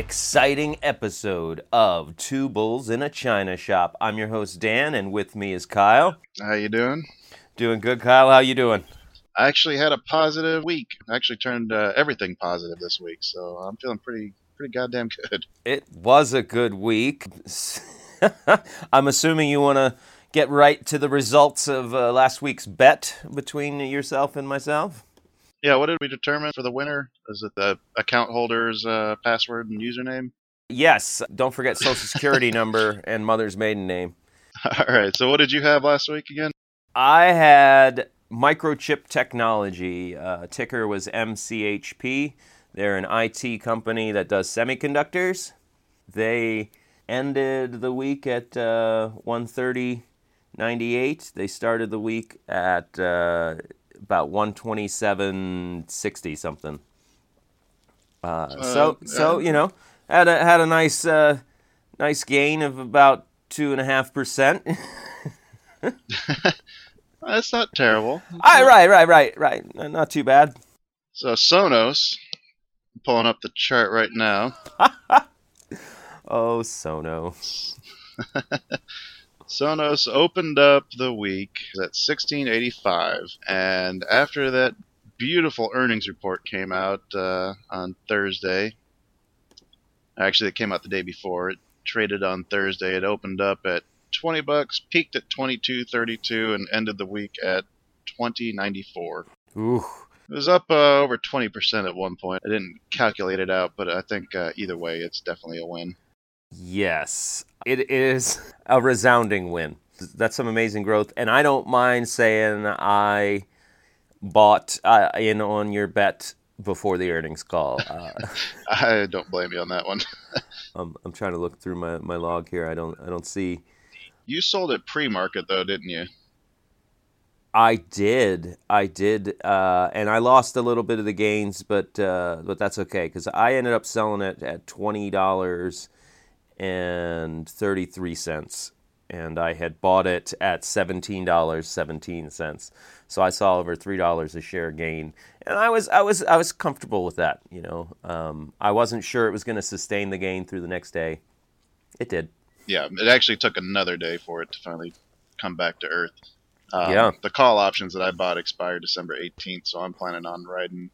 exciting episode of Two Bulls in a China Shop. I'm your host Dan and with me is Kyle. How you doing? Doing good, Kyle. How you doing? I actually had a positive week. I actually turned uh, everything positive this week, so I'm feeling pretty pretty goddamn good. It was a good week. I'm assuming you want to get right to the results of uh, last week's bet between yourself and myself. Yeah, what did we determine for the winner? Is it the account holder's uh, password and username? Yes. Don't forget social security number and mother's maiden name. All right. So what did you have last week again? I had Microchip Technology. Uh, ticker was MCHP. They're an IT company that does semiconductors. They ended the week at uh, 130.98. They started the week at uh, about 127.60 something. Uh, so so you know had a had a nice uh, nice gain of about two and a half percent. That's not terrible. Right, right, right, right, right. Not too bad. So Sonos, I'm pulling up the chart right now. Oh, Sono. Sonos opened up the week at 1685, and after that beautiful earnings report came out uh, on Thursday, actually it came out the day before. It traded on Thursday. It opened up at 20 bucks, peaked at 22.32, and ended the week at 20.94. Ooh. It was up uh, over 20% at one point. I didn't calculate it out, but I think uh, either way, it's definitely a win. Yes, it is a resounding win. That's some amazing growth, and I don't mind saying I bought uh, in on your bet before the earnings call. Uh, I don't blame you on that one. I'm, I'm trying to look through my, my log here. I don't I don't see. You sold it pre-market though, didn't you? I did, I did, uh, and I lost a little bit of the gains, but uh, but that's okay because I ended up selling it at twenty dollars and thirty three cents, and I had bought it at seventeen dollars seventeen cents. So I saw over three dollars a share gain, and I was I was I was comfortable with that. You know, um, I wasn't sure it was going to sustain the gain through the next day. It did. Yeah, it actually took another day for it to finally come back to earth. Um, Yeah. The call options that I bought expired December 18th, so I'm planning on riding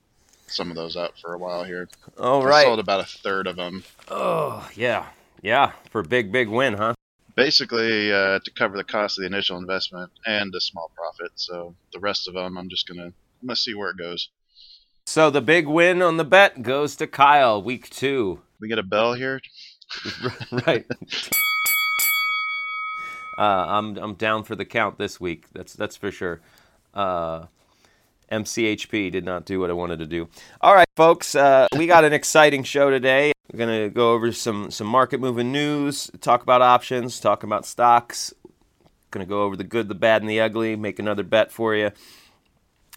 some of those out for a while here. All I right. sold about a third of them. Oh yeah, yeah, for a big big win, huh? Basically, uh, to cover the cost of the initial investment and a small profit. So the rest of them, I'm just gonna I'm gonna see where it goes. So the big win on the bet goes to Kyle, week two. We get a bell here. right. Uh, I'm I'm down for the count this week. That's that's for sure. Uh, MCHP did not do what I wanted to do. All right, folks, uh, we got an exciting show today. We're gonna go over some some market moving news, talk about options, talk about stocks. Gonna go over the good, the bad, and the ugly. Make another bet for you.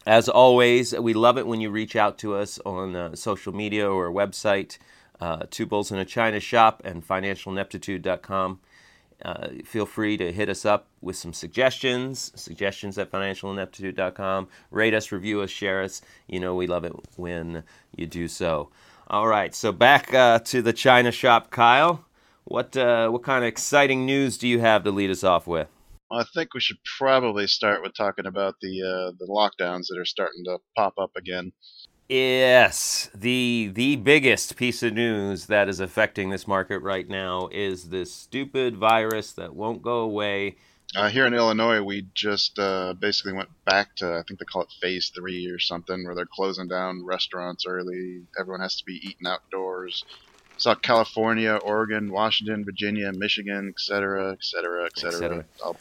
As always, we love it when you reach out to us on uh, social media or website, uh, Two Bulls in a China Shop and financialineptitude.com. Uh, feel free to hit us up with some suggestions, suggestions at financialineptitude.com. Rate us, review us, share us. You know we love it when you do so. All right, so back uh, to the China Shop, Kyle. What uh, what kind of exciting news do you have to lead us off with? Well, I think we should probably start with talking about the uh, the lockdowns that are starting to pop up again. Yes, the the biggest piece of news that is affecting this market right now is this stupid virus that won't go away. Uh, here in Illinois, we just uh, basically went back to I think they call it phase three or something, where they're closing down restaurants early. Everyone has to be eating outdoors. Saw California, Oregon, Washington, Virginia, Michigan, et cetera, et cetera, et cetera, cetera. all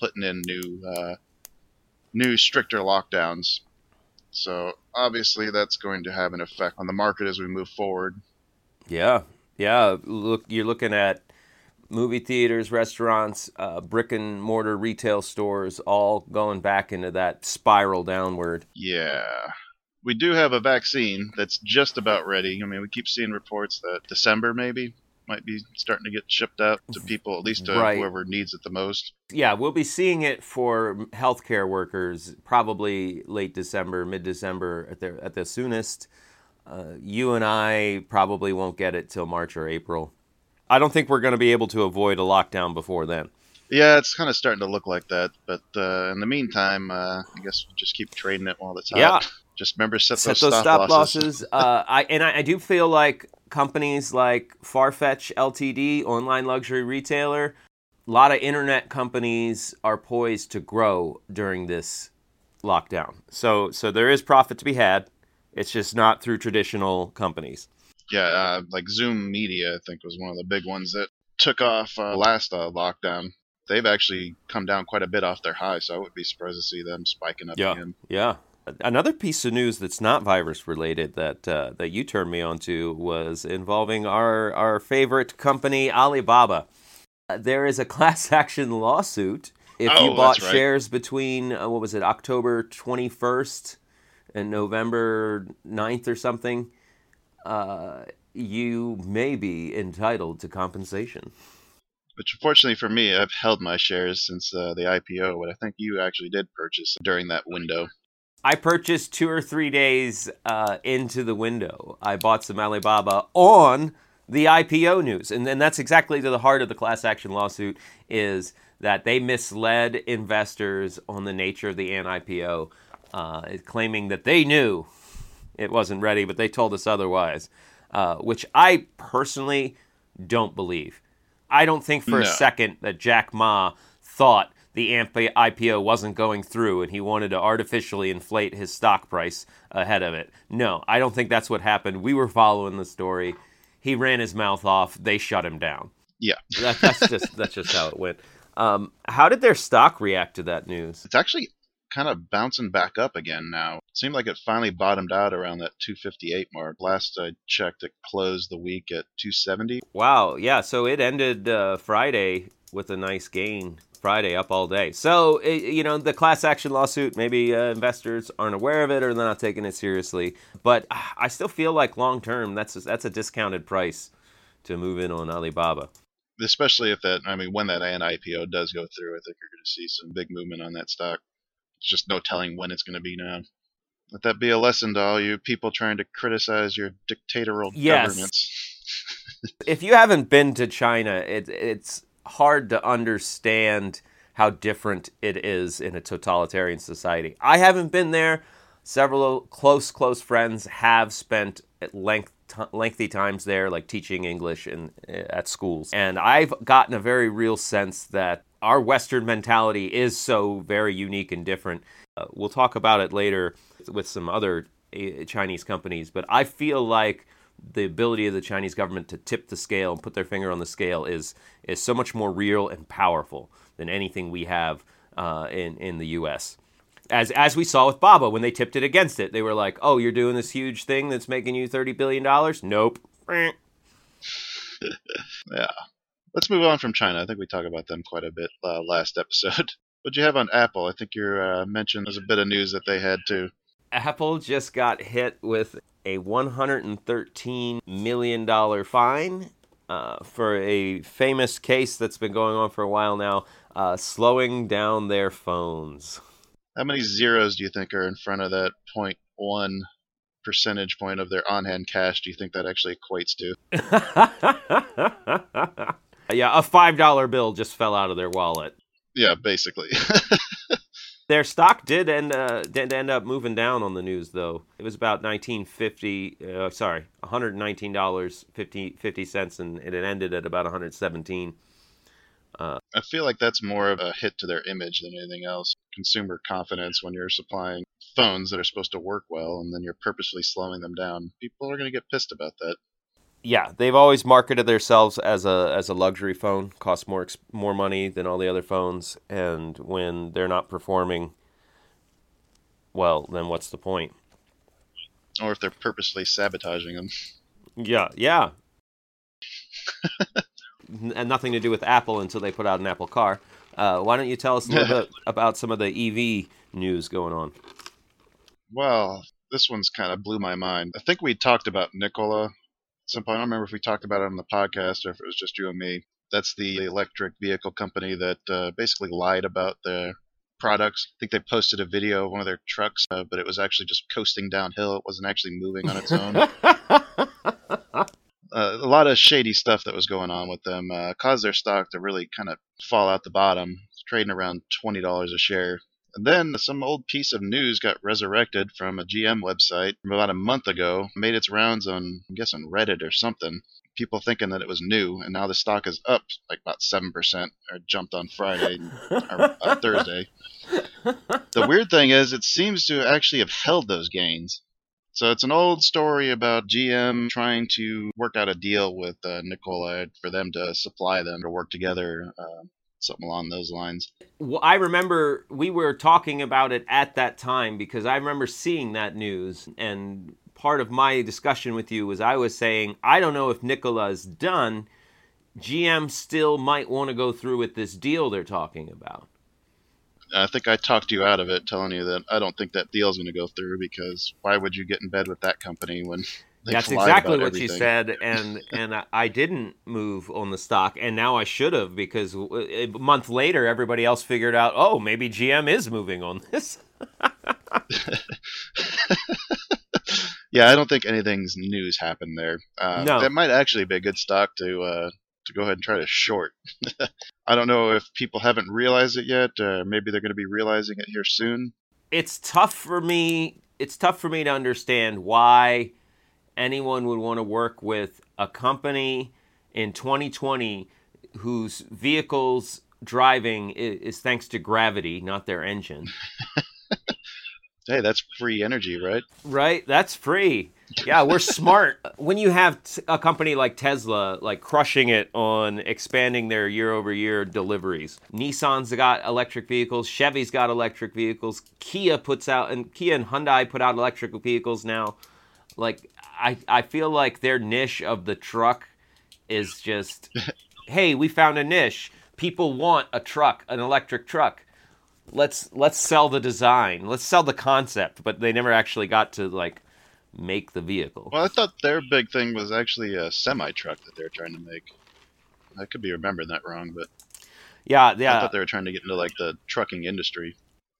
putting in new, uh, new stricter lockdowns. So obviously, that's going to have an effect on the market as we move forward. Yeah, Yeah, look, you're looking at movie theaters, restaurants, uh, brick and mortar retail stores, all going back into that spiral downward. Yeah. We do have a vaccine that's just about ready. I mean, we keep seeing reports that December maybe might be starting to get shipped out to people, at least to Right. whoever needs it the most. Yeah, we'll be seeing it for healthcare workers probably late December, mid December at the at the soonest. Uh, you and I probably won't get it till March or April. I don't think we're going to be able to avoid a lockdown before then. Yeah, it's kind of starting to look like that. But uh, in the meantime, uh, I guess we'll just keep trading it while it's hot. Yeah. Just remember set, set those, those stop, losses. uh, I and I, I do feel like companies like Farfetch Ltd, online luxury retailer, a lot of internet companies are poised to grow during this lockdown. So so there is profit to be had. It's just not through traditional companies. Yeah, uh, like Zoom Media, I think, was one of the big ones that took off uh, last uh, lockdown. They've actually come down quite a bit off their high, so I would be surprised to see them spiking up Yeah. again. Yeah. Another piece of news that's not virus related that uh, that you turned me on to was involving our our favorite company Alibaba. Uh, there is a class action lawsuit if Oh, you bought right. shares between uh, what was it October 21st and November 9th or something. Uh, you may be entitled to compensation. Which, unfortunately for me, I've held my shares since uh, the IPO, but I think you actually did purchase during that window. I purchased two or three days uh, into the window. I bought some Alibaba on the IPO news, and then that's exactly to the heart of the class action lawsuit is that they misled investors on the nature of the IPO, uh, claiming that they knew it wasn't ready, but they told us otherwise, uh, which I personally don't believe. I don't think for a second that Jack Ma thought the Ant IPO wasn't going through and he wanted to artificially inflate his stock price ahead of it. No, I don't think that's what happened. We were following the story. He ran his mouth off. They shut him down. Yeah. That, that's just that's just how it went. Um, how did their stock react to that news? It's actually kind of bouncing back up again now. It seemed like it finally bottomed out around that 258 mark. Last I checked, it closed the week at 270. Wow, yeah. So it ended uh, Friday with a nice gain. Friday up all day. So i you know the class action lawsuit. Maybe uh, investors aren't aware of it or they're not taking it seriously. But ah, I still feel like long term, that's that's a discounted price to move in on Alibaba. Especially if that, I mean, when that IPO does go through, I think you're going to see some big movement on that stock. It's just no telling when it's going to be now. Let that be a lesson to all you people trying to criticize your dictatorial Yes. governments. if you haven't been to China, it, it's hard to understand how different it is in a totalitarian society. I haven't been there. Several close, close friends have spent at length, lengthy times there, like teaching English in, at schools. And I've gotten a very real sense that our Western mentality is so very unique and different. Uh, we'll talk about it later with some other uh, Chinese companies, but I feel like the ability of the Chinese government to tip the scale and put their finger on the scale is is so much more real and powerful than anything we have uh, in in the U.S. As as we saw with Baba when they tipped it against it, they were like, "Oh, you're doing this huge thing that's making you thirty billion dollars." Nope. yeah. Let's move on from China. I think we talked about them quite a bit uh, last episode. what do you have on Apple? I think you uh, mentioned there's a bit of news that they had too. Apple just got hit with a $113 million fine uh, for a famous case that's been going on for a while now, uh, slowing down their phones. How many zeros do you think are in front of that 0.1 percentage point of their on-hand cash? Do you think that actually equates to? yeah, a $5 bill just fell out of their wallet. Yeah, basically. Their stock did end uh, did end up moving down on the news though. It was about 1950 uh, sorry, $119 50 cents and it ended at about 117. Uh, I feel like that's more of a hit to their image than anything else. Consumer confidence when you're supplying phones that are supposed to work well and then you're purposely slowing them down. People are going to get pissed about that. Yeah, they've always marketed themselves as a as a luxury phone, costs more more money than all the other phones, and when they're not performing well, then what's the point? Or if they're purposely sabotaging them. Yeah, yeah. And nothing to do with Apple until they put out an Apple car. Uh, why don't you tell us a little bit about some of the EV news going on? Well, this one's kind of blew my mind. I think we talked about Nikola some point. I don't remember if we talked about it on the podcast or if it was just you and me. That's the electric vehicle company that uh, basically lied about their products. I think they posted a video of one of their trucks, uh, but it was actually just coasting downhill. It wasn't actually moving on its own. uh, a lot of shady stuff that was going on with them uh, caused their stock to really kind of fall out the bottom, trading around twenty dollars a share. And then some old piece of news got resurrected from a GM website from about a month ago, made its rounds on, I'm guessing, Reddit or something. People thinking that it was new, and now the stock is up like about seven percent, or jumped on Friday or uh, Thursday. The weird thing is, it seems to actually have held those gains. So it's an old story about GM trying to work out a deal with uh, Nikola for them to supply them to work together, uh, something along those lines. Well, I remember we were talking about it at that time because I remember seeing that news. And part of my discussion with you was I was saying, I don't know if Nikola's done. GM still might want to go through with this deal they're talking about. I think I talked you out of it, telling you that I don't think that deal's going to go through because why would you get in bed with that company when That's exactly what everything? you said, and and I- I didn't move on the stock, and now I should have because a month later everybody else figured out, oh, maybe GM is moving on this. yeah, I don't think anything's news happened there. Uh, No. that might actually be a good stock to uh, to go ahead and try to short. I don't know if people haven't realized it yet. Uh, maybe they're going to be realizing it here soon. it's tough for me it's tough for me to understand why anyone would want to work with a company in 2020 whose vehicles driving is thanks to gravity not their engine. Hey, that's free energy, right? right? That's free. Yeah we're smart. When you have t- a company like tesla like crushing it on expanding their year over year deliveries. Nissan's got electric vehicles chevy's got electric vehicles kia puts out and kia and hyundai put out electric vehicles now. Like i i feel like their niche of the truck is just hey we found a niche people want a truck an electric truck let's let's sell the design let's sell the concept but they never actually got to like make the vehicle Well, I thought their big thing was actually a semi truck that they're trying to make. I could be remembering that wrong, but yeah yeah. I thought they were trying to get into like the trucking industry,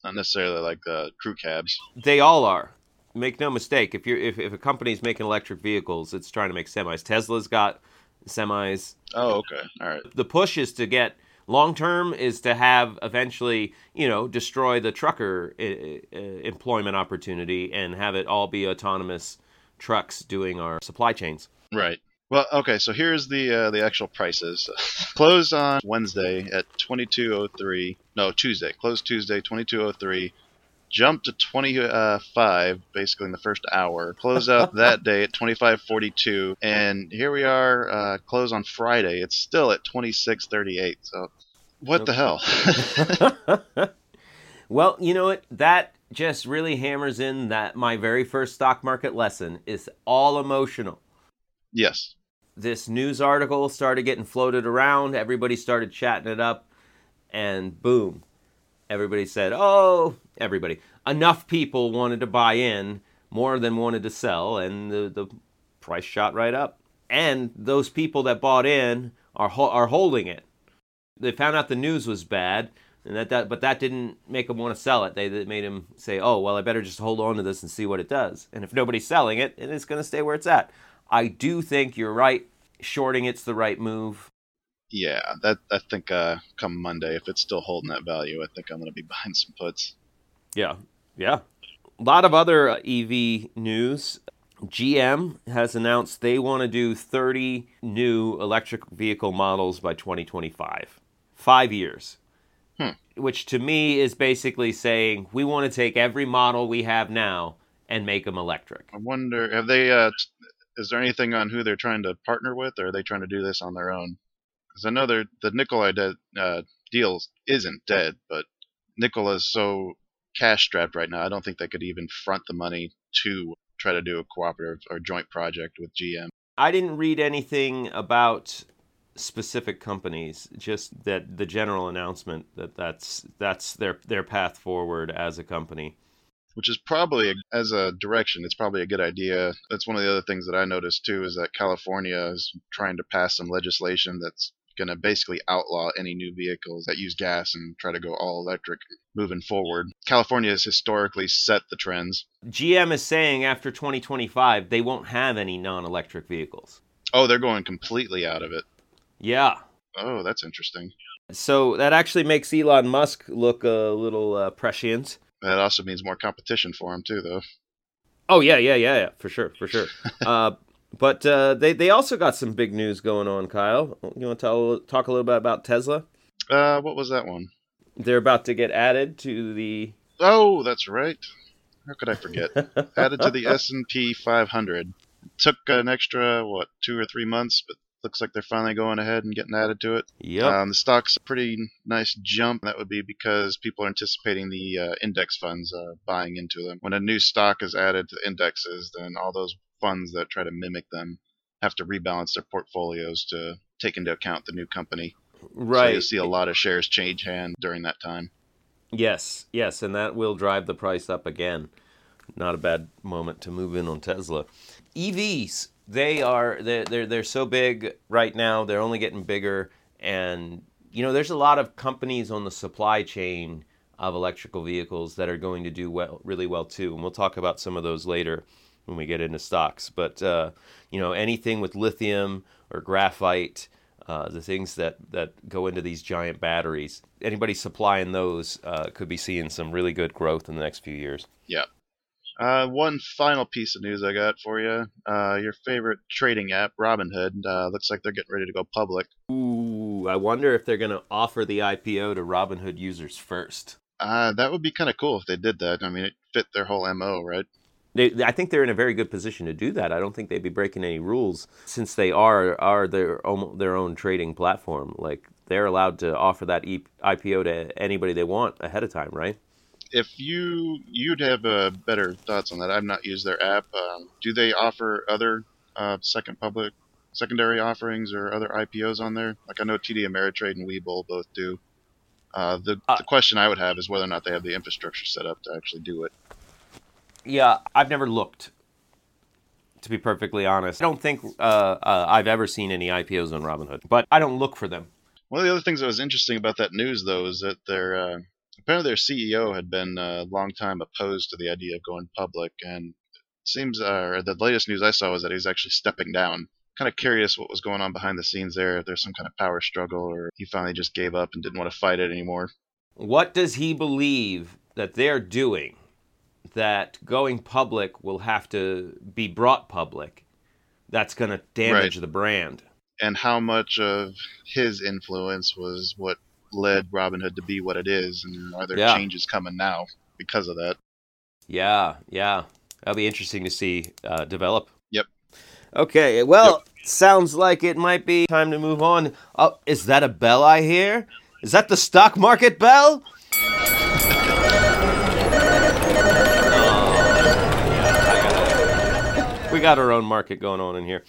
not necessarily like the crew cabs. they all are make no mistake if you're if, if a company's making electric vehicles it's trying to make semis tesla's got semis Oh, okay, all right. the push is to get long term is to have eventually you know destroy the trucker uh, uh, employment opportunity and have it all be autonomous trucks doing our supply chains Right. Well, okay. So here's the uh, the actual prices. Closed on Wednesday at 22:03. No, Tuesday. Closed Tuesday 22:03. Jumped to 25 basically in the first hour. close out that day at 25:42, and here we are. Uh, close on Friday. It's still at 26:38. So, what the hell? well, you know what? That just really hammers in that my very first stock market lesson is all emotional. yes. This news article started getting floated around, everybody started chatting it up, and boom. Everybody said, "Oh, everybody. Enough people wanted to buy in, more than wanted to sell, and the the price shot right up. And those people that bought in are ho- are holding it. They found out the news was bad, and that, that but that didn't make them want to sell it. They that made them say, "Oh, well, I better just hold on to this and see what it does." And if nobody's selling it, then it's going to stay where it's at. I do think you're right. Shorting it's the right move. Yeah. That I think uh, come Monday, if it's still holding that value, I think I'm going to be buying some puts. Yeah, yeah. A lot of other uh, EV news. GM has announced they want to do 30 new electric vehicle models by 2025. Five years. Hmm. Which to me is basically saying we want to take every model we have now and make them electric. I wonder, have they? Uh, is there anything on who they're trying to partner with, or are they trying to do this on their own? Because I know they're, the Nikola de- uh, deal isn't dead, but Nikola's so cash strapped right now. I don't think they could even front the money to try to do a cooperative or joint project with GM. I didn't read anything about specific companies, just that the general announcement that that's that's their their path forward as a company. Which is probably, as a direction, it's probably a good idea. That's one of the other things that I noticed too is that California is trying to pass some legislation that's going to basically outlaw any new vehicles that use gas and try to go all electric moving forward. California has historically set the trends. GM is saying after 2025 they won't have any non-electric vehicles. Oh, they're going completely out of it. Yeah. Oh, that's interesting. So that actually makes Elon Musk look a little uh, prescient. That also means more competition for him too, though. Oh yeah, yeah, yeah, yeah, for sure, for sure. uh, but uh, they they also got some big news going on, Kyle. You want to tell, talk a little bit about Tesla? Uh, what was that one? They're about to get added to the. Oh, that's right. How could I forget? added to the S and P 500. Took an extra what two or three months, but looks like they're finally going ahead and getting added to it. Yeah. Um, the stock's a pretty nice jump. That would be because people are anticipating the uh, index funds uh, buying into them. When a new stock is added to the indexes, then all those funds that try to mimic them have to rebalance their portfolios to take into account the new company. right. So you'll see a lot of shares change hand during that time. Yes, yes, and that will drive the price up again. Not a bad moment to move in on Tesla. EVs, they are they're they're, they're so big right now. They're only getting bigger, and you know there's a lot of companies on the supply chain of electrical vehicles that are going to do well, really well too. And we'll talk about some of those later when we get into stocks. But uh, you know anything with lithium or graphite. Uh, the things that, that go into these giant batteries. Anybody supplying those uh, could be seeing some really good growth in the next few years. Yeah. Uh, one final piece of news I got for you. Uh, your favorite trading app, Robinhood, uh, looks like they're getting ready to go public. Ooh, I wonder if they're going to offer the IPO to Robinhood users first. Uh, that would be kind of cool if they did that. I mean, it fit their whole MO, right? They, I think they're in a very good position to do that. I don't think they'd be breaking any rules since they are are their own, their own trading platform. Like they're allowed to offer that IPO to anybody they want ahead of time, right? If you you'd have uh, better thoughts on that. I've not used their app. Um, do they offer other uh, second public secondary offerings or other IPOs on there? Like I know TD Ameritrade and Webull both do. Uh, the, Uh, the question I would have is whether or not they have the infrastructure set up to actually do it. Yeah, I've never looked. To be perfectly honest, I don't think uh, uh, I've ever seen any IPOs on Robinhood, but I don't look for them. One of the other things that was interesting about that news, though, is that their uh, apparently their CEO had been a long time opposed to the idea of going public, and it seems uh, the latest news I saw was that he's actually stepping down. Kind of curious what was going on behind the scenes there. If there's some kind of power struggle, or he finally just gave up and didn't want to fight it anymore. What does he believe that they're doing that going public will have to be brought public that's going to damage Right. the brand? And how much of his influence was what led Robinhood to be what it is, and are there Yeah. changes coming now because of that? Yeah, yeah. That'll be interesting to see uh, develop. Yep. Okay, well, sounds like it might be time to move on. Oh, is that a bell I hear? Is that the stock market bell? Oh, we got our own market going on in here.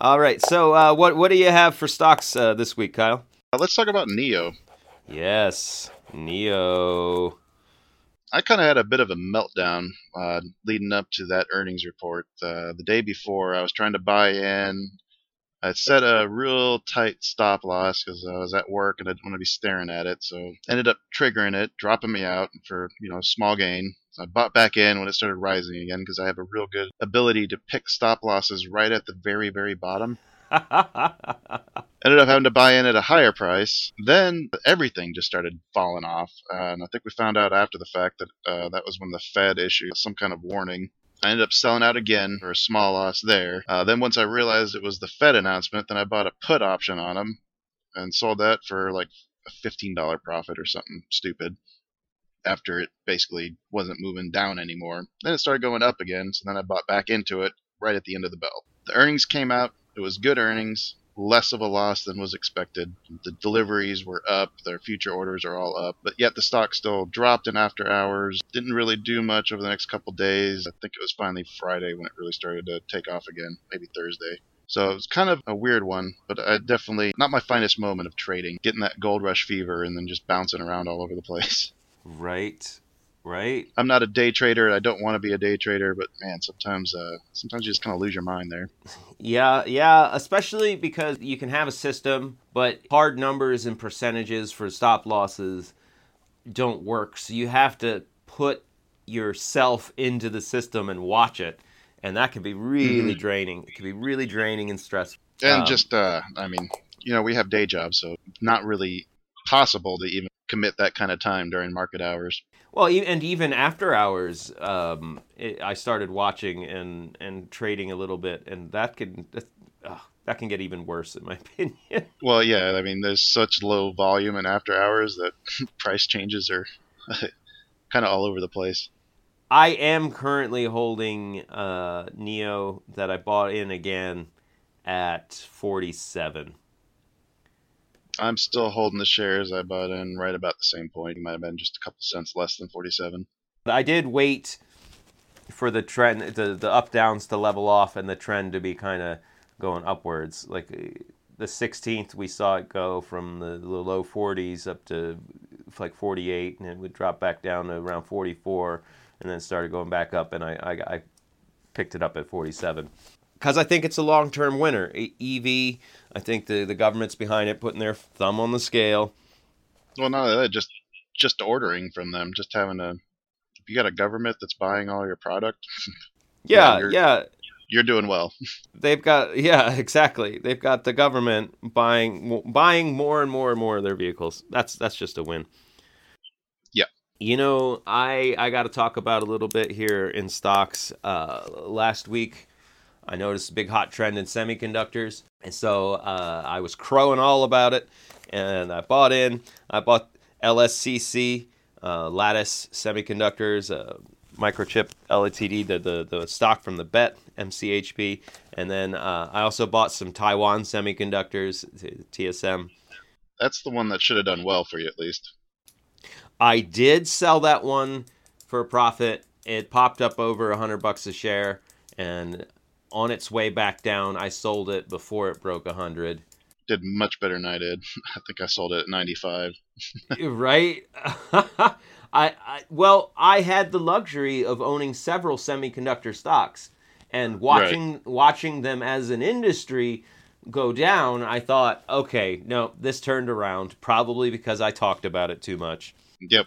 All right, so uh, what what do you have for stocks uh, this week, Kyle? Uh, let's talk about NIO. Yes, NIO. I kind of had a bit of a meltdown uh, leading up to that earnings report. Uh, the day before, I was trying to buy in. I set a real tight stop loss because I was at work and I didn't want to be staring at it. So ended up triggering it, dropping me out for you know a small gain. So I bought back in when it started rising again because I have a real good ability to pick stop losses right at the very very bottom. Ended up having to buy in at a higher price. Then everything just started falling off, uh, and I think we found out after the fact that uh, that was when the Fed issued some kind of warning. I ended up selling out again for a small loss there. Uh, then once I realized it was the Fed announcement, then I bought a put option on them and sold that for like a fifteen dollar profit or something stupid. After it basically wasn't moving down anymore, then it started going up again. So then I bought back into it right at the end of the bell. The earnings came out. It was good earnings less of a loss than was expected. The deliveries were up, their future orders are all up, but yet the stock still dropped in after hours. Didn't really do much over the next couple days. I think it was finally Friday when it really started to take off again, maybe Thursday. So it was kind of a weird one, but I definitely not my finest moment of trading, getting that gold rush fever and then just bouncing around all over the place. Right. Right. I'm not a day trader. I don't want to be a day trader, but man, sometimes uh, sometimes you just kind of lose your mind there. Yeah, yeah, especially because you can have a system, but hard numbers and percentages for stop losses don't work. So you have to put yourself into the system and watch it. And that can be really draining. It can be really draining and stressful. And Um, just, uh, I mean, you know, we have day jobs, so not really possible to even commit that kind of time during market hours. Well, and even after hours, um, it, I started watching and, and trading a little bit, and that can that, uh, that can get even worse, in my opinion. Well, yeah, I mean, there's such low volume in after hours that price changes are kind of all over the place. I am currently holding uh, NIO that I bought in again at 47. I'm still holding the shares I bought in right about the same point. It might have been just a couple cents less than 47. I did wait for the trend, the, the up downs to level off and the trend to be kind of going upwards. Like the 16th, we saw it go from the, the low 40s up to like 48, and it would drop back down to around 44, and then started going back up, and I, I, I picked it up at 47. Because I think it's a long term winner. EV, I think the, the government's behind it, putting their thumb on the scale. Well, not that, just just ordering from them, just having a. If you got a government that's buying all your product, Yeah, Yeah, you're- yeah. you're doing well. They've got yeah, exactly. They've got the government buying buying more and more and more of their vehicles. That's that's just a win. Yeah. You know, I I got to talk about a little bit here in stocks. Uh, last week, I noticed a big hot trend in semiconductors, and so uh, I was crowing all about it, and I bought in. I bought LSCC, uh, Lattice Semiconductors, uh, microchip LTD, the, the the stock from the bet MCHP, and then uh, I also bought some Taiwan Semiconductors TSM. That's the one that should have done well for you at least. I did sell that one for a profit. It popped up over a hundred bucks a share, and on its way back down, I sold it before it broke a hundred. Did much better than I did. I think I sold it at 95. right? I, I well, I had the luxury of owning several semiconductor stocks and watching watching them as an industry go down. I thought, okay, no, this turned around probably because I talked about it too much. Yep.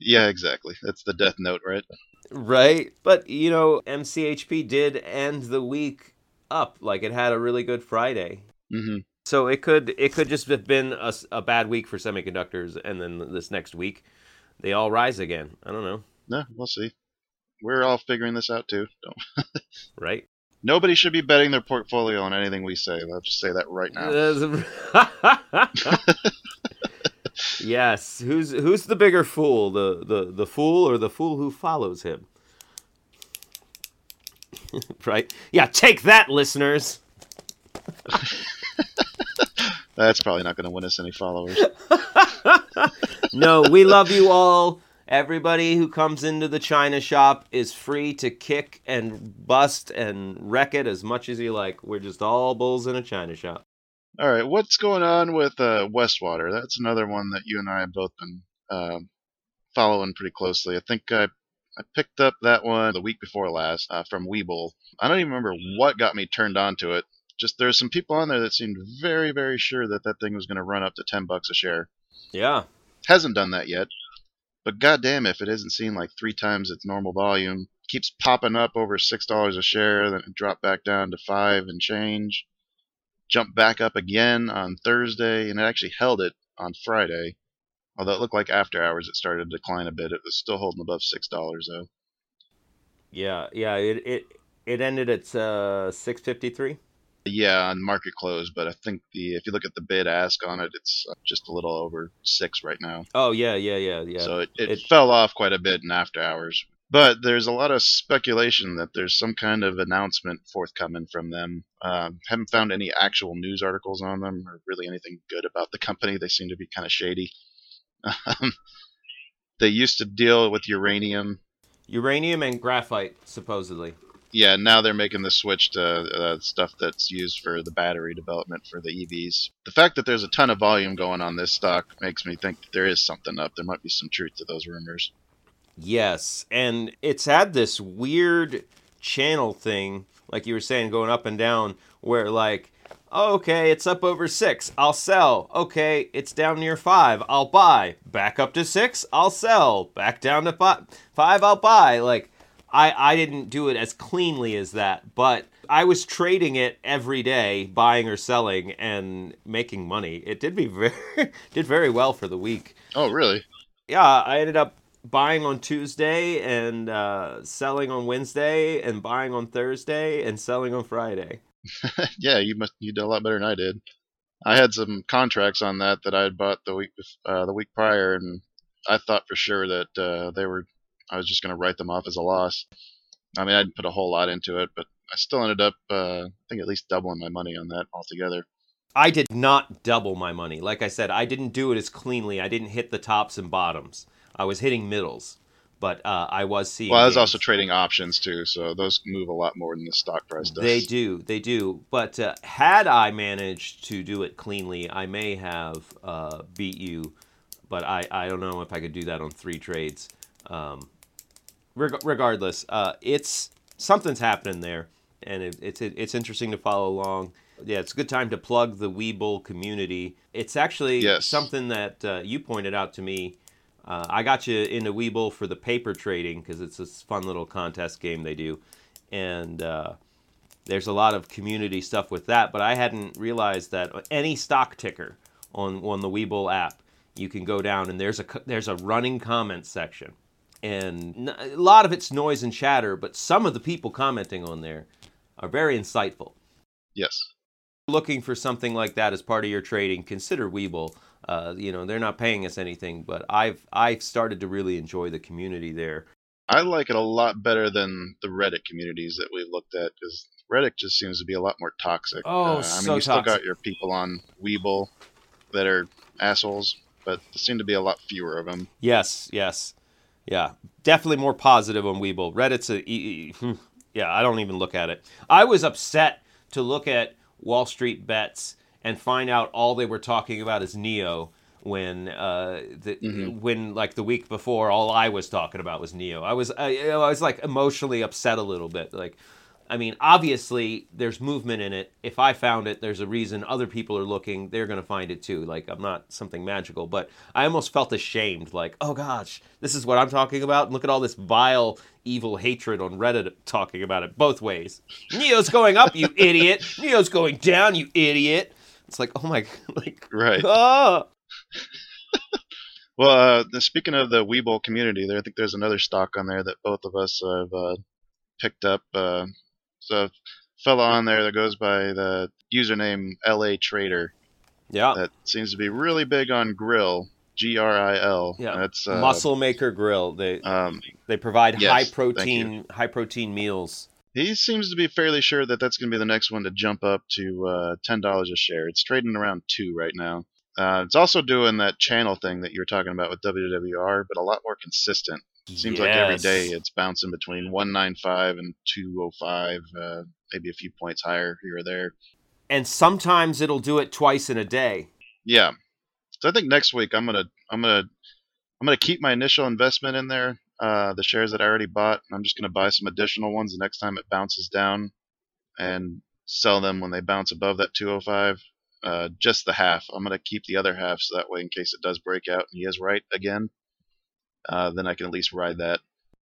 Yeah, exactly. That's the death note, right? Right? But you know, MCHP did end the week up like it had a really good Friday. hmm So it could it could just have been a, a bad week for semiconductors, and then this next week they all rise again. I don't know, No, we'll see. We're all figuring this out too. Don't. right? Nobody should be betting their portfolio on anything we say. Let's just say that right now. yes. Who's who's the bigger fool? The the the fool or the fool who follows him? right? Yeah. Take that, listeners. That's probably not going to win us any followers. no, we love you all. Everybody who comes into the China shop is free to kick and bust and wreck it as much as you like. We're just all bulls in a China shop. All right, what's going on with uh, Westwater? That's another one that you and I have both been um, following pretty closely. I think I, I picked up that one the week before last uh, from Webull. I don't even remember what got me turned on to it. Just there's some people on there that seemed very, very sure that that thing was going to run up to 10 bucks a share. Yeah. Hasn't done that yet. But goddamn, if it isn't seen like three times its normal volume, keeps popping up over six dollars a share, then it dropped back down to five and change, jumped back up again on Thursday, and it actually held it on Friday. Although it looked like after hours it started to decline a bit, it was still holding above six dollars though. Yeah. Yeah. It it it ended at uh, six fifty three. Yeah, on market close, but I think the if you look at the bid ask on it, it's uh, just a little over six right now. Oh yeah. Yeah. Yeah. Yeah. So it, it, It- fell off quite a bit in after hours. But there's a lot of speculation that there's some kind of announcement forthcoming from them. Um, haven't found any actual news articles on them or really anything good about the company. They seem to be kind of shady. Um, they used to deal with uranium. Uranium and graphite, supposedly. yeah, now they're making the switch to uh, stuff that's used for the battery development for the EVs. The fact that there's a ton of volume going on this stock makes me think that there is something up. There might be some truth to those rumors. Yes, and it's had this weird channel thing, like you were saying, going up and down, where like, oh, okay, it's up over six, I'll sell. Okay, it's down near five, I'll buy. Back up to six, I'll sell. Back down to five, five, I'll buy. Like, I I didn't do it as cleanly as that, but I was trading it every day, buying or selling, and making money. It did be very did very well for the week. Oh, really? Yeah, I ended up buying on Tuesday and uh, selling on Wednesday, and buying on Thursday and selling on Friday. yeah, you must you did a lot better than I did. I had some contracts on that that I had bought the week uh, the week prior, and I thought for sure that uh, they were. I was just going to write them off as a loss. I mean, I didn't put a whole lot into it, but I still ended up, uh, I think, at least doubling my money on that altogether. I did not double my money. Like I said, I didn't do it as cleanly. I didn't hit the tops and bottoms. I was hitting middles, but uh, I was seeing. Well, I was gains. also trading options too, so those move a lot more than the stock price does. They do, they do. But uh, had I managed to do it cleanly, I may have uh, beat you. But I, I don't know if I could do that on three trades. Um, reg- regardless, uh, it's something's happening there, and it, it's it's interesting to follow along. Yeah, it's a good time to plug the Webull community. It's actually Yes. something that uh, you pointed out to me. Uh, I got you into Webull for the paper trading because it's this fun little contest game they do, and uh, there's a lot of community stuff with that. But I hadn't realized that any stock ticker on on the Webull app, you can go down and there's a there's a running comment section, and a lot of it's noise and chatter, but some of the people commenting on there are very insightful. Yes. Looking for something like that as part of your trading, consider Webull. Uh, you know they're not paying us anything, but I've I've started to really enjoy the community there. I like it a lot better than the Reddit communities that we've looked at because Reddit just seems to be a lot more toxic. Oh, Uh, I mean, so you still got your people on Webull that are assholes, but there seem to be a lot fewer of them. Yes, yes, yeah, definitely more positive on Webull. Reddit's a, e- e- yeah, I don't even look at it. I was upset to look at Wall Street bets and find out all they were talking about is NIO when uh the, when like the week before all I was talking about was NIO. I was I, you know, I was like emotionally upset a little bit like I mean, obviously, there's movement in it. If I found it, there's a reason other people are looking. They're going to find it too. Like, I'm not something magical, but I almost felt ashamed. Like, oh gosh, this is what I'm talking about. And look at all this vile, evil hatred on Reddit talking about it both ways. NIO's going up, you idiot. NIO's going down, you idiot. It's like, oh my, like, Right. ah. Well, uh, speaking of the Webull community, there I think there's another stock on there that both of us have uh, picked up. Uh, so, a fellow on there that goes by the username LA Trader Yeah. that seems to be really big on grill. G R I L. Yeah. That's uh, Muscle Maker Grill. They Um, they provide yes, high protein high protein meals. He seems to be fairly sure that that's going to be the next one to jump up to uh, ten dollars a share. It's trading around two right now. Uh, it's also doing that channel thing that you were talking about with WWR, but a lot more consistent. Seems like every day it's bouncing between 195 and 205, uh, maybe a few points higher here or there. and sometimes it'll do it twice in a day. Yeah. So I think next week I'm gonna I'm gonna I'm gonna keep my initial investment in there, uh, the shares that I already bought. I'm just gonna buy some additional ones the next time it bounces down, and sell them when they bounce above that 205. Uh, just the half. I'm gonna keep the other half so that way, in case it does break out and he is right again, uh, then I can at least ride that.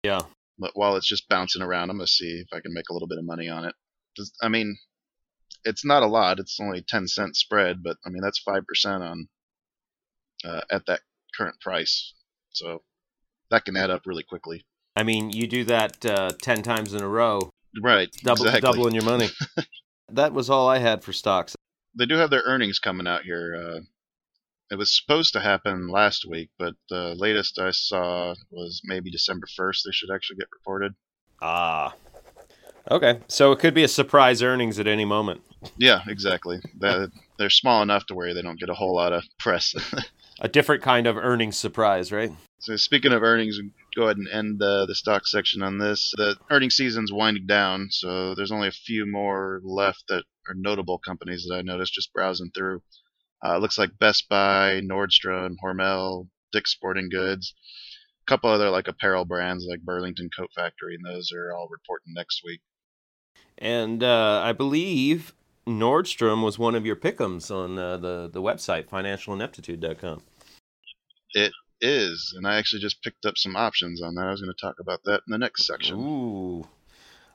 Yeah. But while it's just bouncing around, I'm gonna see if I can make a little bit of money on it. I mean, it's not a lot. It's only 10 cent spread, but I mean that's five percent on uh, at that current price. So that can add up really quickly. I mean, you do that uh, 10 times in a row, Right. double, exactly. doubling your money. that was all I had for stocks. They do have their earnings coming out here. Uh, it was supposed to happen last week, but the latest I saw was maybe December 1st. They should actually get reported. Ah. Okay. So it could be a surprise earnings at any moment. Yeah, exactly. That, they're small enough to where they don't get a whole lot of press. A different kind of earnings surprise, right? So speaking of earnings, go ahead and end the the stock section on this. The earning season's winding down, so there's only a few more left that are notable companies that I noticed just browsing through. Uh, it looks like Best Buy, Nordstrom, Hormel, Dick's Sporting Goods, a couple other like apparel brands like Burlington Coat Factory, and those are all reporting next week. And uh, I believe Nordstrom was one of your pickums on uh, the the website financialineptitude.com. It is, and I actually just picked up some options on that. I was going to talk about that in the next section. Ooh.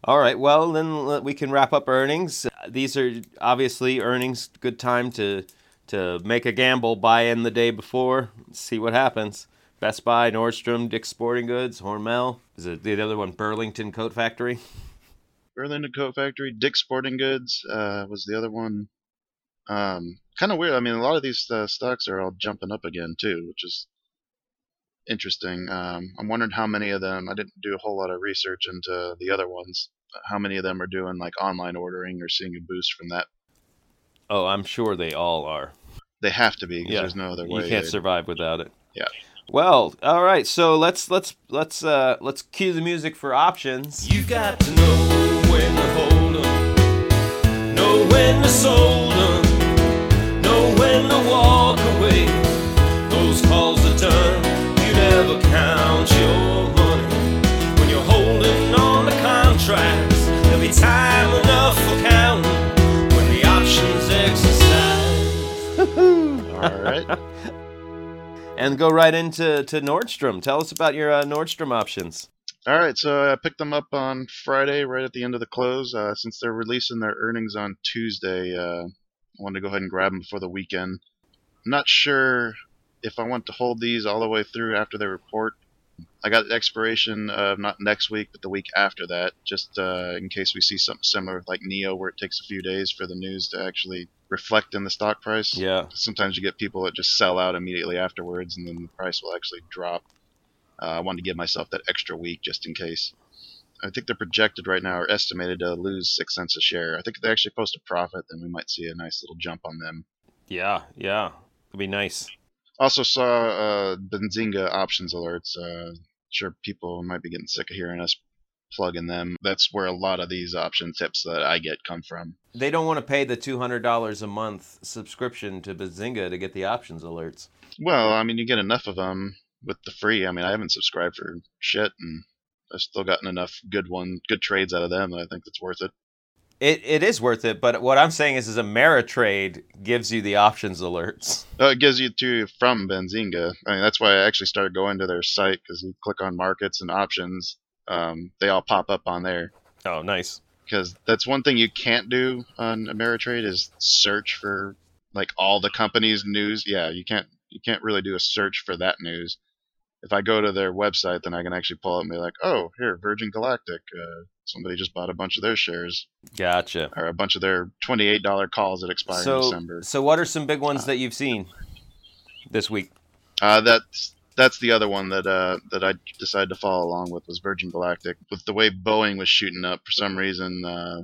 All right. Well, then we can wrap up earnings. These are obviously earnings. Good time to to make a gamble, buy in the day before, see what happens. Best Buy, Nordstrom, Dick's Sporting Goods, Hormel. Is it the other one, Burlington Coat Factory? Burlington Coat Factory, Dick's Sporting Goods uh, was the other one. Um, kind of weird. I mean, a lot of these uh, stocks are all jumping up again too, which is interesting. Um, I'm wondering how many of them. I didn't do a whole lot of research into the other ones. How many of them are doing like online ordering or seeing a boost from that? Oh, I'm sure they all are. They have to be. Yeah. There's no other way. You can't survive without it. Yeah. Well, all right. So let's let's let's uh let's cue the music for options. You got to know when to hold 'em, know when to sold 'em, know when to walk away. All right. and go right into to Nordstrom. Tell us about your uh, Nordstrom options. All right, so I picked them up on Friday, right at the end of the close. Uh, since they're releasing their earnings on Tuesday, uh, I wanted to go ahead and grab them before the weekend. I'm not sure if I want to hold these all the way through after they report. I got expiration of not next week, but the week after that, just uh, in case we see something similar like NIO, where it takes a few days for the news to actually reflect in the stock price. Yeah. Sometimes you get people that just sell out immediately afterwards, and then the price will actually drop. Uh, I wanted to give myself that extra week just in case. I think they're projected right now or estimated to lose six cents a share. I think if they actually post a profit, then we might see a nice little jump on them. Yeah, yeah, it'd be nice. Also saw uh, Benzinga options alerts. Uh, sure, people might be getting sick of hearing us plugging them. That's where a lot of these option tips that I get come from. They don't want to pay the two hundred dollars a month subscription to Benzinga to get the options alerts. Well, I mean, you get enough of them with the free. I mean, I haven't subscribed for shit, and I've still gotten enough good one, good trades out of them that I think it's worth it. It it is worth it, but what I'm saying is, is Ameritrade gives you the options alerts. Oh, it gives you to from Benzinga. I mean, that's why I actually started going to their site because you click on markets and options, um, they all pop up on there. Oh, nice. Because that's one thing you can't do on Ameritrade is search for like all the companies' news. Yeah, you can't you can't really do a search for that news if I go to their website, then I can actually pull up and be like, oh, here, Virgin Galactic, uh, somebody just bought a bunch of their shares. Gotcha. Or a bunch of their twenty-eight dollar calls that expire so, in December. So, what are some big ones uh, that you've seen this week? Uh, that's that's the other one that uh, that I decided to follow along with was Virgin Galactic. With the way Boeing was shooting up, for some reason, uh,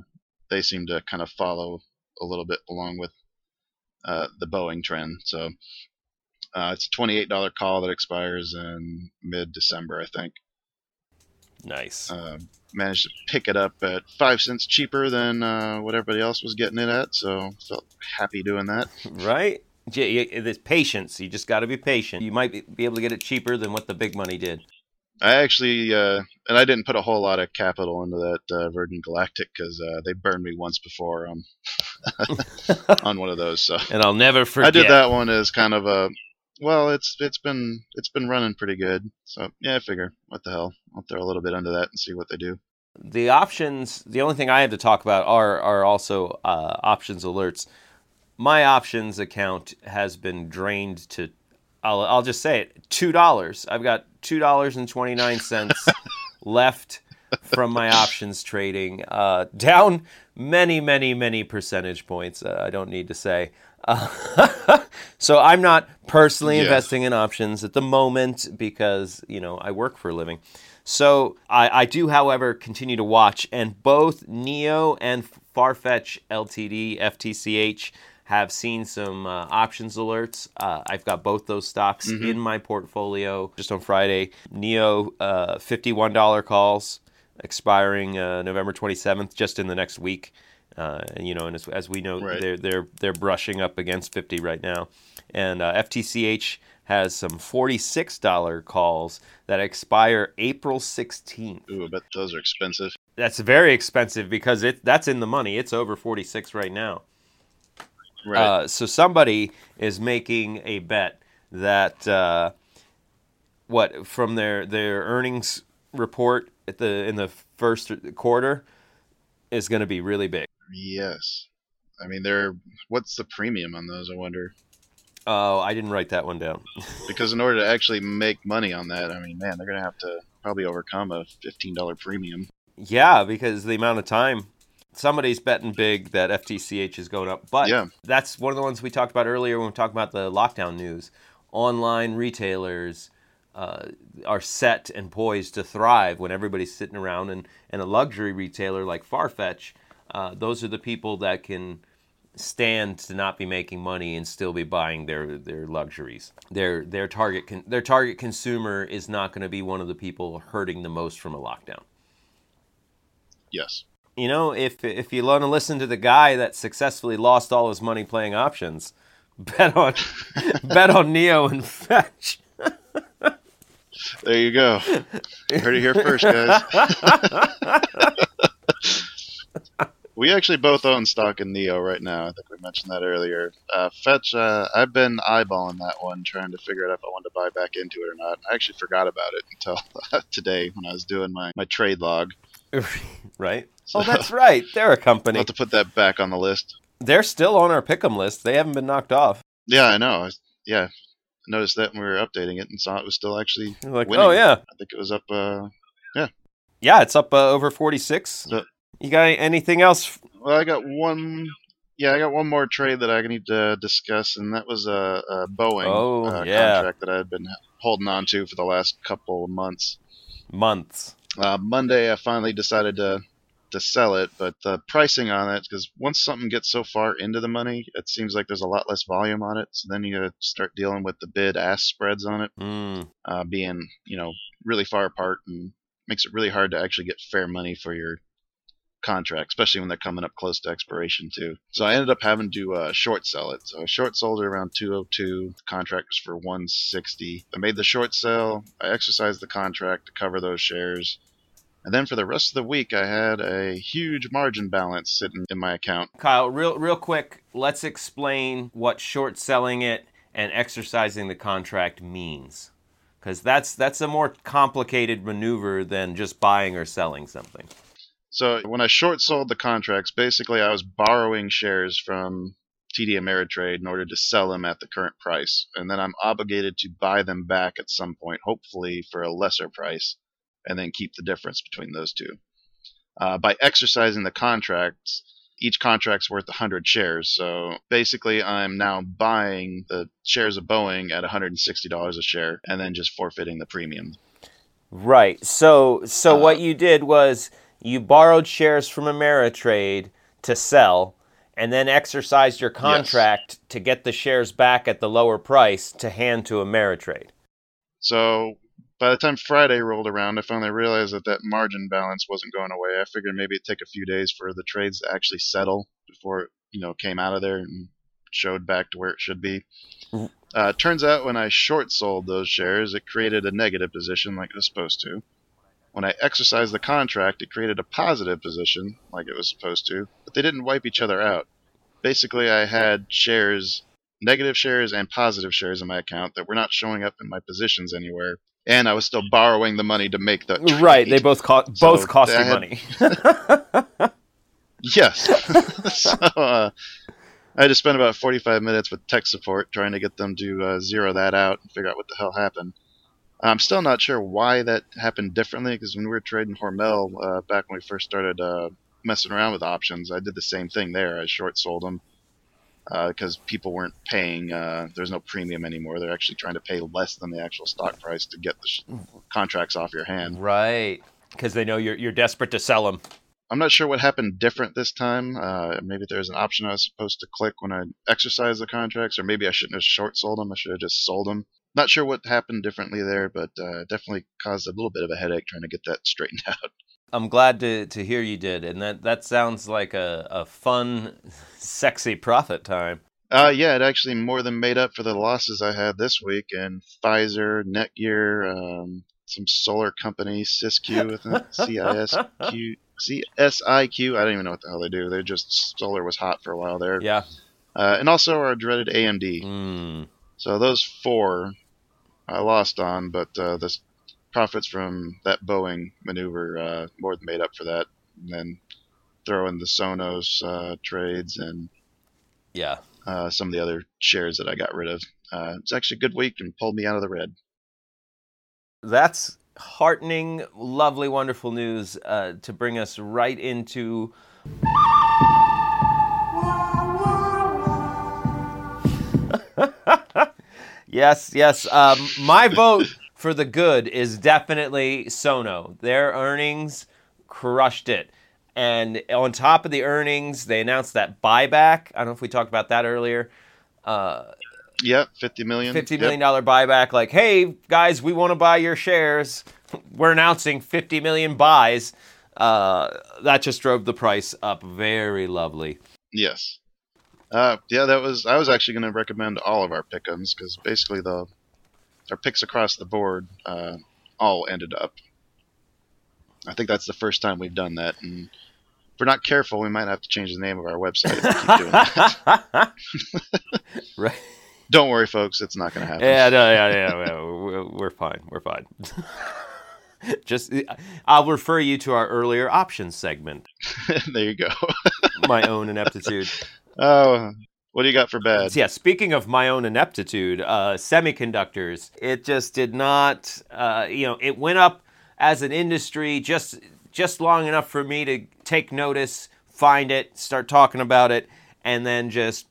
they seem to kind of follow a little bit along with uh, the Boeing trend. So uh, it's a $28 call that expires in mid December, I think. Nice. Uh, managed to pick it up at five cents cheaper than uh, what everybody else was getting it at, so felt happy doing that. Right? There's patience. You just got to be patient. You might be able to get it cheaper than what the big money did. I actually, uh, and I didn't put a whole lot of capital into that uh, Virgin Galactic because uh, they burned me once before um, on one of those. So, and I'll never forget. I did that one as kind of a well, it's it's been it's been running pretty good. So yeah, I figure what the hell, I'll throw a little bit into that and see what they do. The options. The only thing I have to talk about are are also uh, options alerts. My options account has been drained to. I'll I'll just say it. Two dollars. I've got two dollars and twenty nine cents left from my options trading. Uh, down many many many percentage points. Uh, I don't need to say. Uh, so I'm not personally yes. investing in options at the moment because you know I work for a living. So I, I do, however, continue to watch, and both NIO and Farfetch Ltd (FTCH) have seen some uh, options alerts. Uh, I've got both those stocks Mhm. in my portfolio just on Friday. NIO, uh, $51 calls expiring uh, November 27th, just in the next week. Uh, and, you know, and as, as we know, Right. they're they're they're brushing up against 50 right now. And uh, FTCH has some $46 calls that expire April 16th. Ooh, I bet those are expensive. That's very expensive because it that's in the money. It's over 46 right now. Right. Uh, so somebody is making a bet that uh, what from their their earnings report at the in the first quarter is going to be really big. Yes. I mean, they're what's the premium on those? I wonder. Oh, I didn't write that one down. Because in order to actually make money on that, I mean, man, they're gonna have to probably overcome a fifteen dollar premium. Yeah, because the amount of time somebody's betting big that FTCH is going up. But Yeah. that's one of the ones we talked about earlier when we talked about the lockdown news. Online retailers uh, are set and poised to thrive when everybody's sitting around, and, and a luxury retailer like Farfetch, uh, those are the people that can stand to not be making money and still be buying their their luxuries. Their their target con- their target consumer is not going to be one of the people hurting the most from a lockdown. Yes. You know, if if you want to listen to the guy that successfully lost all his money playing options, bet on bet on NIO and Fetch. There you go. Heard it here first, guys. we actually both own stock in NIO right now. I think we mentioned that earlier. Uh, Fetch, uh, I've been eyeballing that one, trying to figure out if I wanted to buy back into it or not. I actually forgot about it until today when I was doing my, my trade log. right? So Oh, that's right. They're a I'll company. have to put that back on the list. They're still on our pick'em list. They haven't been knocked off. Yeah, I know. I, yeah, I noticed that when we were updating it and saw it was still actually. Like, Winning. oh yeah, I think it was up. Uh, yeah, yeah, it's up uh, over forty six. So- you got anything else? Well, I got one. Yeah, I got one more trade that I need to discuss, and that was a, a Boeing Oh, uh, yeah. contract that I had been holding on to for the last couple of months. Months. Uh, Monday, I finally decided to to sell it, but the pricing on it, because once something gets so far into the money, it seems like there's a lot less volume on it. So then you got to start dealing with the bid ask spreads on it Mm, uh, being you know really far apart and makes it really hard to actually get fair money for your contract, especially when they're coming up close to expiration too. So I ended up having to uh, short sell it. So I short sold it around 202. The contract was for 160. I made the short sell. I exercised the contract to cover those shares. And then for the rest of the week, I had a huge margin balance sitting in my account. Kyle, real real quick, let's explain what short selling it and exercising the contract means. Because that's that's a more complicated maneuver than just buying or selling something. So when I short sold the contracts, basically I was borrowing shares from TD Ameritrade in order to sell them at the current price, and then I'm obligated to buy them back at some point, hopefully for a lesser price, and then keep the difference between those two. Uh, by exercising the contracts, each contract's worth 100 shares. So basically, I'm now buying the shares of Boeing at $160 a share, and then just forfeiting the premium. Right. So so Uh, what you did was you borrowed shares from Ameritrade to sell and then exercised your contract to get the shares back at the lower price to hand to Ameritrade. So by the time Friday rolled around, I finally realized that that margin balance wasn't going away. I figured maybe it'd take a few days for the trades to actually settle before it, you know, came out of there and showed back to where it should be. Mhm. Uh, turns out when I short sold those shares, it created a negative position like it was supposed to. When I exercised the contract, it created a positive position like it was supposed to, but they didn't wipe each other out. Basically, I had shares, negative shares and positive shares in my account that were not showing up in my positions anywhere, and I was still borrowing the money to make the trade. Right, they both cost So both cost you had- money. Yes. so uh, I had to spend about 45 minutes with tech support trying to get them to uh, zero that out and figure out what the hell happened. I'm still not sure why that happened differently because when we were trading Hormel uh, back when we first started uh, messing around with options, I did the same thing there. I short sold them because people weren't paying. Uh, there's no premium anymore. They're actually trying to pay less than the actual stock price to get the sh- contracts off your hand. right. Cuz they know you're you're desperate to sell them. I'm not sure what happened different this time. Uh, maybe there's an option I was supposed to click when I exercised the contracts, or maybe I shouldn't have short sold them. I should have just sold them. Not sure what happened differently there, but uh, definitely caused a little bit of a headache trying to get that straightened out. I'm glad to, to hear you did, and that, that sounds like a, a fun, sexy profit time. Uh, yeah, it actually more than made up for the losses I had this week. And Pfizer, Netgear, um, some solar company, Cisq, I think, C-I-S-Q, C-S-I-Q. I don't even know what the hell they do. They're just solar was hot for a while there. Yeah. Uh, and also our dreaded AMD. Mm. So those four I lost on, but uh, the profits from that Boeing maneuver uh, more than made up for that. And then throw in the Sonos uh, trades and Yeah. uh, some of the other shares that I got rid of. Uh, it's actually a good week and pulled me out of the red. That's heartening, lovely, wonderful news uh, to bring us right into. yes, yes. Um, my vote for the good is definitely Sonos. Their earnings crushed it. And on top of the earnings, they announced that buyback. I don't know if we talked about that earlier. Uh, Yep, fifty million. fifty Yep. million dollar buyback. Like, hey guys, we want to buy your shares. We're announcing fifty million buys. Uh, that just drove the price up. Very lovely. Yes. Uh, yeah, that was. I was actually going to recommend all of our pickums because basically the our picks across the board uh, all ended up. I think that's the first time we've done that, and if we're not careful, we might have to change the name of our website if we keep doing that. right? Don't worry, folks, it's not going to happen. Yeah, no, yeah, yeah. yeah, We're, we're fine. We're fine. just, I'll refer you to our earlier options segment. there you go. My own ineptitude. Oh, what do you got for bad? Yeah, speaking of my own ineptitude, uh, semiconductors, it just did not, uh, you know, it went up as an industry just just long enough for me to take notice, find it, start talking about it, and then just,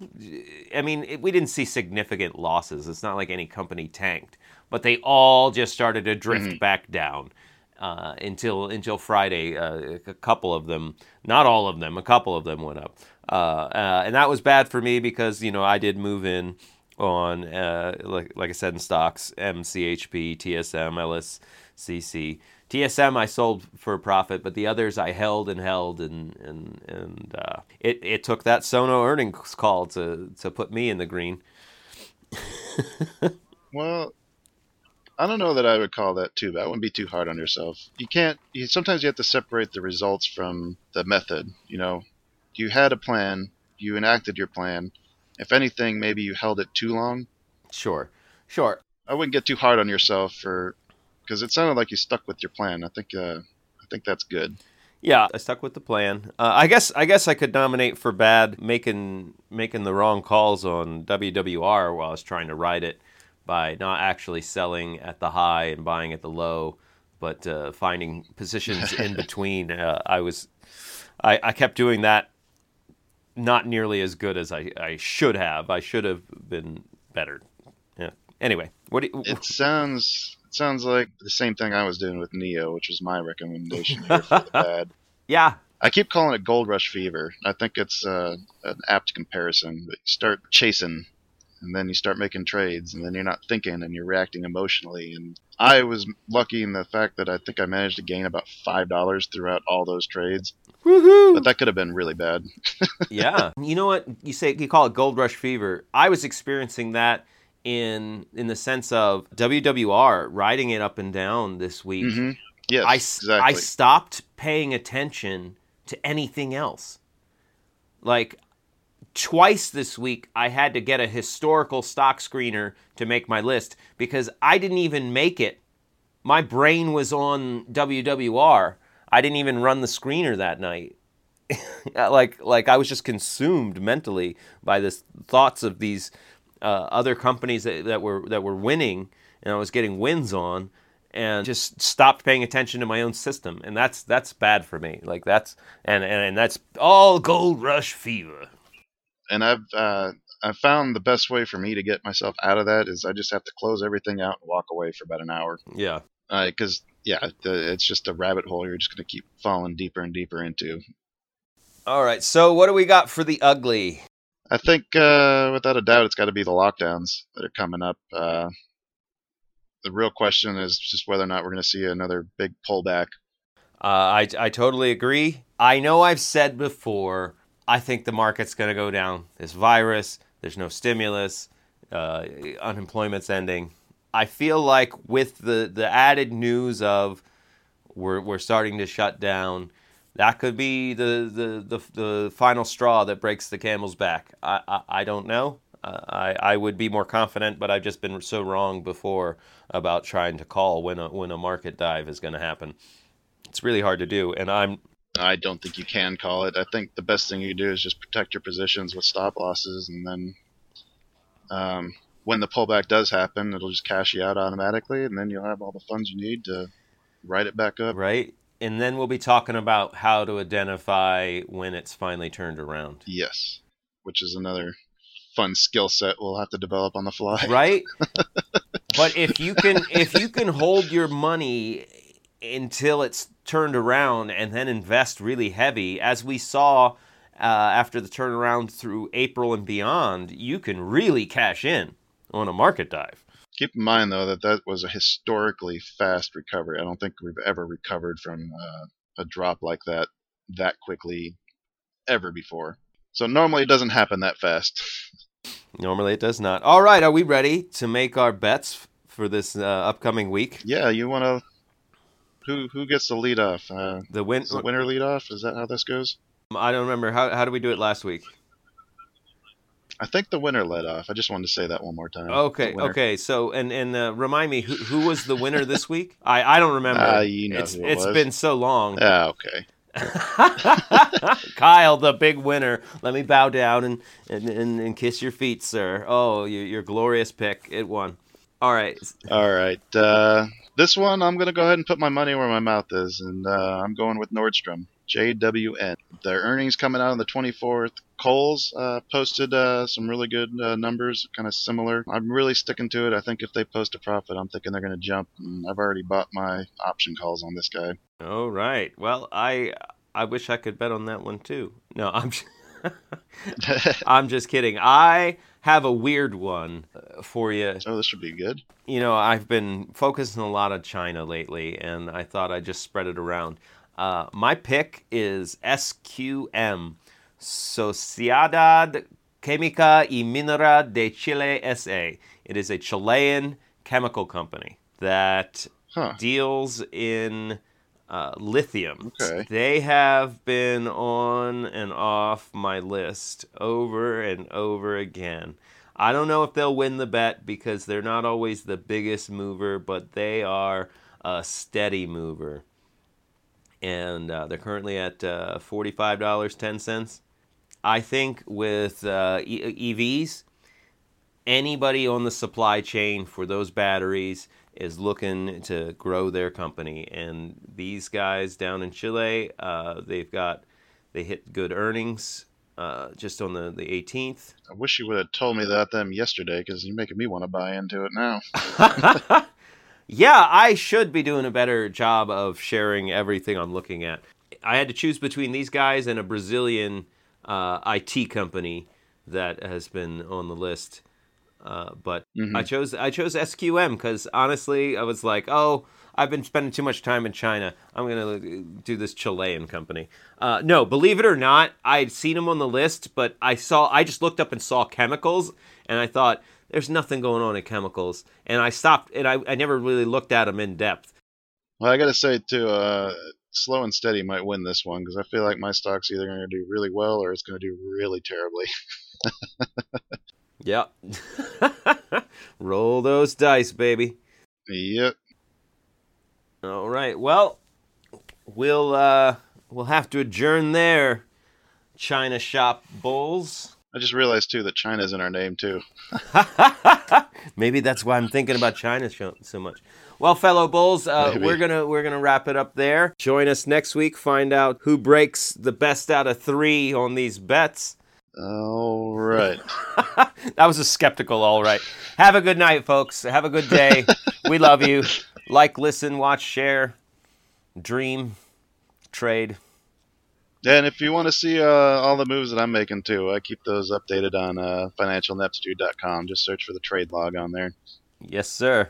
I mean, it, we didn't see significant losses. It's not like any company tanked, but they all just started to drift back down. Uh, until until Friday, uh, a couple of them, not all of them, a couple of them went up, uh, uh, and that was bad for me because you know I did move in on uh, like like I said in stocks, MCHP, TSM, LSCC. TSM I sold for profit, but the others I held and held, and and and uh, it it took that Sonos earnings call to to put me in the green. Well, I don't know that I would call that too bad. I wouldn't be too hard on yourself. You can't. You, sometimes you have to separate the results from the method. You know, you had a plan, you enacted your plan. If anything, maybe you held it too long. Sure, sure. I wouldn't get too hard on yourself for because it sounded like you stuck with your plan. I think. Uh, I think that's good. Yeah, I stuck with the plan. Uh, I guess I guess I could nominate for bad making making the wrong calls on WWR while I was trying to ride it by not actually selling at the high and buying at the low, but uh, finding positions in between. Uh, I was I, I kept doing that not nearly as good as I, I should have. I should have been better. Yeah. Anyway, what do you, It sounds. It sounds like the same thing I was doing with NIO, which was my recommendation here for the bad. yeah, I keep calling it Gold Rush Fever. I think it's uh, an apt comparison. But you start chasing, and then you start making trades, and then you're not thinking, and you're reacting emotionally. And I was lucky in the fact that I think I managed to gain about five dollars throughout all those trades. woohoo! But that could have been really bad. yeah. You know what? You say you call it gold rush fever. I was experiencing that in in the sense of WWR riding it up and down this week. hmm Yes, I, s- I exactly. I stopped paying attention to anything else. Like twice this week, I had to get a historical stock screener to make my list because I didn't even make it. My brain was on WWR. I didn't even run the screener that night. like like I was just consumed mentally by this thoughts of these uh, other companies that, that were that were winning and I was getting wins on and just stopped paying attention to my own system and that's that's bad for me like that's and and, and that's all gold rush fever and I've uh, I found the best way for me to get myself out of that is I just have to close everything out and walk away for about an hour. yeah Because yeah, the, it's just a rabbit hole you're just going to keep falling deeper and deeper into. All right. So what do we got for the ugly? I think, uh, without a doubt, it's got to be the lockdowns that are coming up. Uh, the real question is just whether or not we're going to see another big pullback. Uh, I I totally agree. I know I've said before. I think the market's going to go down. This virus. There's no stimulus. Uh, unemployment's ending. I feel like with the, the added news of we're, we're starting to shut down, that could be the, the, the, the final straw that breaks the camel's back. I, I, I don't know. Uh, I, I would be more confident, but I've just been so wrong before about trying to call when a, when a market dive is going to happen. It's really hard to do, and I'm I don't think you can call it. I think the best thing you do is just protect your positions with stop losses, and then um, when the pullback does happen, it'll just cash you out automatically, and then you'll have all the funds you need to write it back up. right. And then we'll be talking about how to identify when it's finally turned around. Yes, which is another fun skill set we'll have to develop on the fly. right but if you can if you can hold your money until it's turned around and then invest really heavy as we saw uh, after the turnaround through april and beyond you can really cash in on a market dive Keep in mind though that that was a historically fast recovery. I don't think we've ever recovered from uh, a drop like that that quickly ever before. So normally it doesn't happen that fast. normally it does not all right are we ready to make our bets for this uh, upcoming week Yeah, you want to. Who who gets the lead off? Uh, the win the winner lead off? Is that how this goes? i don't remember how, how did we do it last week I think the winner led off. I just wanted to say that one more time. Okay, okay. So, and and uh, remind me who who was the winner this week? I I don't remember. Ah, you know it's it it's been so long. Ah, okay. Kyle, the big winner. Let me bow down and and, and, and kiss your feet, sir. Oh, your your glorious pick. It won. All right. All right. Uh, this one, I'm gonna go ahead and put my money where my mouth is, and uh, I'm going with Nordstrom. JWN. Their earnings coming out on the 24th. Kohl's uh, posted uh, some really good uh, numbers, kind of similar. I'm really sticking to it. I think if they post a profit, I'm thinking they're going to jump. And I've already bought my option calls on this guy. All right. Well, I I wish I could bet on that one too. No, I'm I'm just kidding. I have a weird one uh, for you. oh, this should be good. you know, I've been focusing a lot on China lately, and I thought I'd just spread it around. Uh, my pick is SQM, Sociedad Química y Minera de Chile S.A. It is a Chilean chemical company that Huh. deals in uh, lithium. Okay. They have been on and off my list over and over again. I don't know if they'll win the bet because they're not always the biggest mover, but they are a steady mover. And uh, they're currently at uh, $45.10. I think with uh, e- EVs, anybody on the supply chain for those batteries is looking to grow their company. And these guys down in Chile, uh, they've got they hit good earnings uh, just on the, the 18th. I wish you would have told me that them yesterday because you're making me want to buy into it now. yeah, I should be doing a better job of sharing everything I'm looking at. I had to choose between these guys and a Brazilian uh, IT company that has been on the list. Uh, but Mhm. I chose I chose SQM because honestly, I was like, oh, I've been spending too much time in China. I'm gonna do this Chilean company. Uh, no, believe it or not, I'd seen them on the list, but I saw I just looked up and saw chemicals, and I thought there's nothing going on in chemicals, and I stopped and I, I never really looked at them in depth. Well, I got to say too, uh, slow and steady might win this one because I feel like my stock's either going to do really well or it's going to do really terribly. Yep. Roll those dice, baby. yep. All right. Well, we'll uh, we'll have to adjourn there. China shop bulls. I just realized too that China's in our name too. Maybe that's why I'm thinking about China so, much. Well, fellow bulls, uh, we're gonna we're gonna wrap it up there. Join us next week. Find out who breaks the best out of three on these bets. All right. that was a skeptical. All right. Have a good night, folks. Have a good day. we love you. Like, listen, watch, share, dream, trade. And if you want to see uh, all the moves that I'm making too, I keep those updated on uh, financialineptitude.com. Just search for the trade log on there. Yes, sir.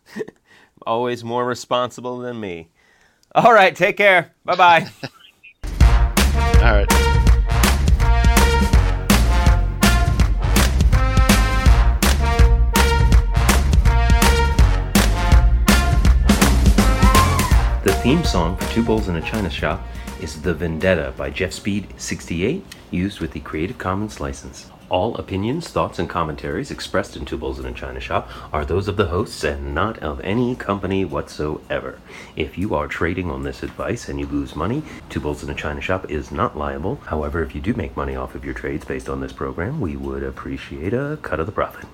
Always more responsible than me. All right, take care. Bye bye. All right. The theme song for Two Bulls in a China Shop is The Vendetta by Jeff Speed 68, used with the Creative Commons license. All opinions, thoughts, and commentaries expressed in Two Bulls in a China Shop are those of the hosts and not of any company whatsoever. If you are trading on this advice and you lose money, Two Bulls in a China Shop is not liable. However, if you do make money off of your trades based on this program, we would appreciate a cut of the profit.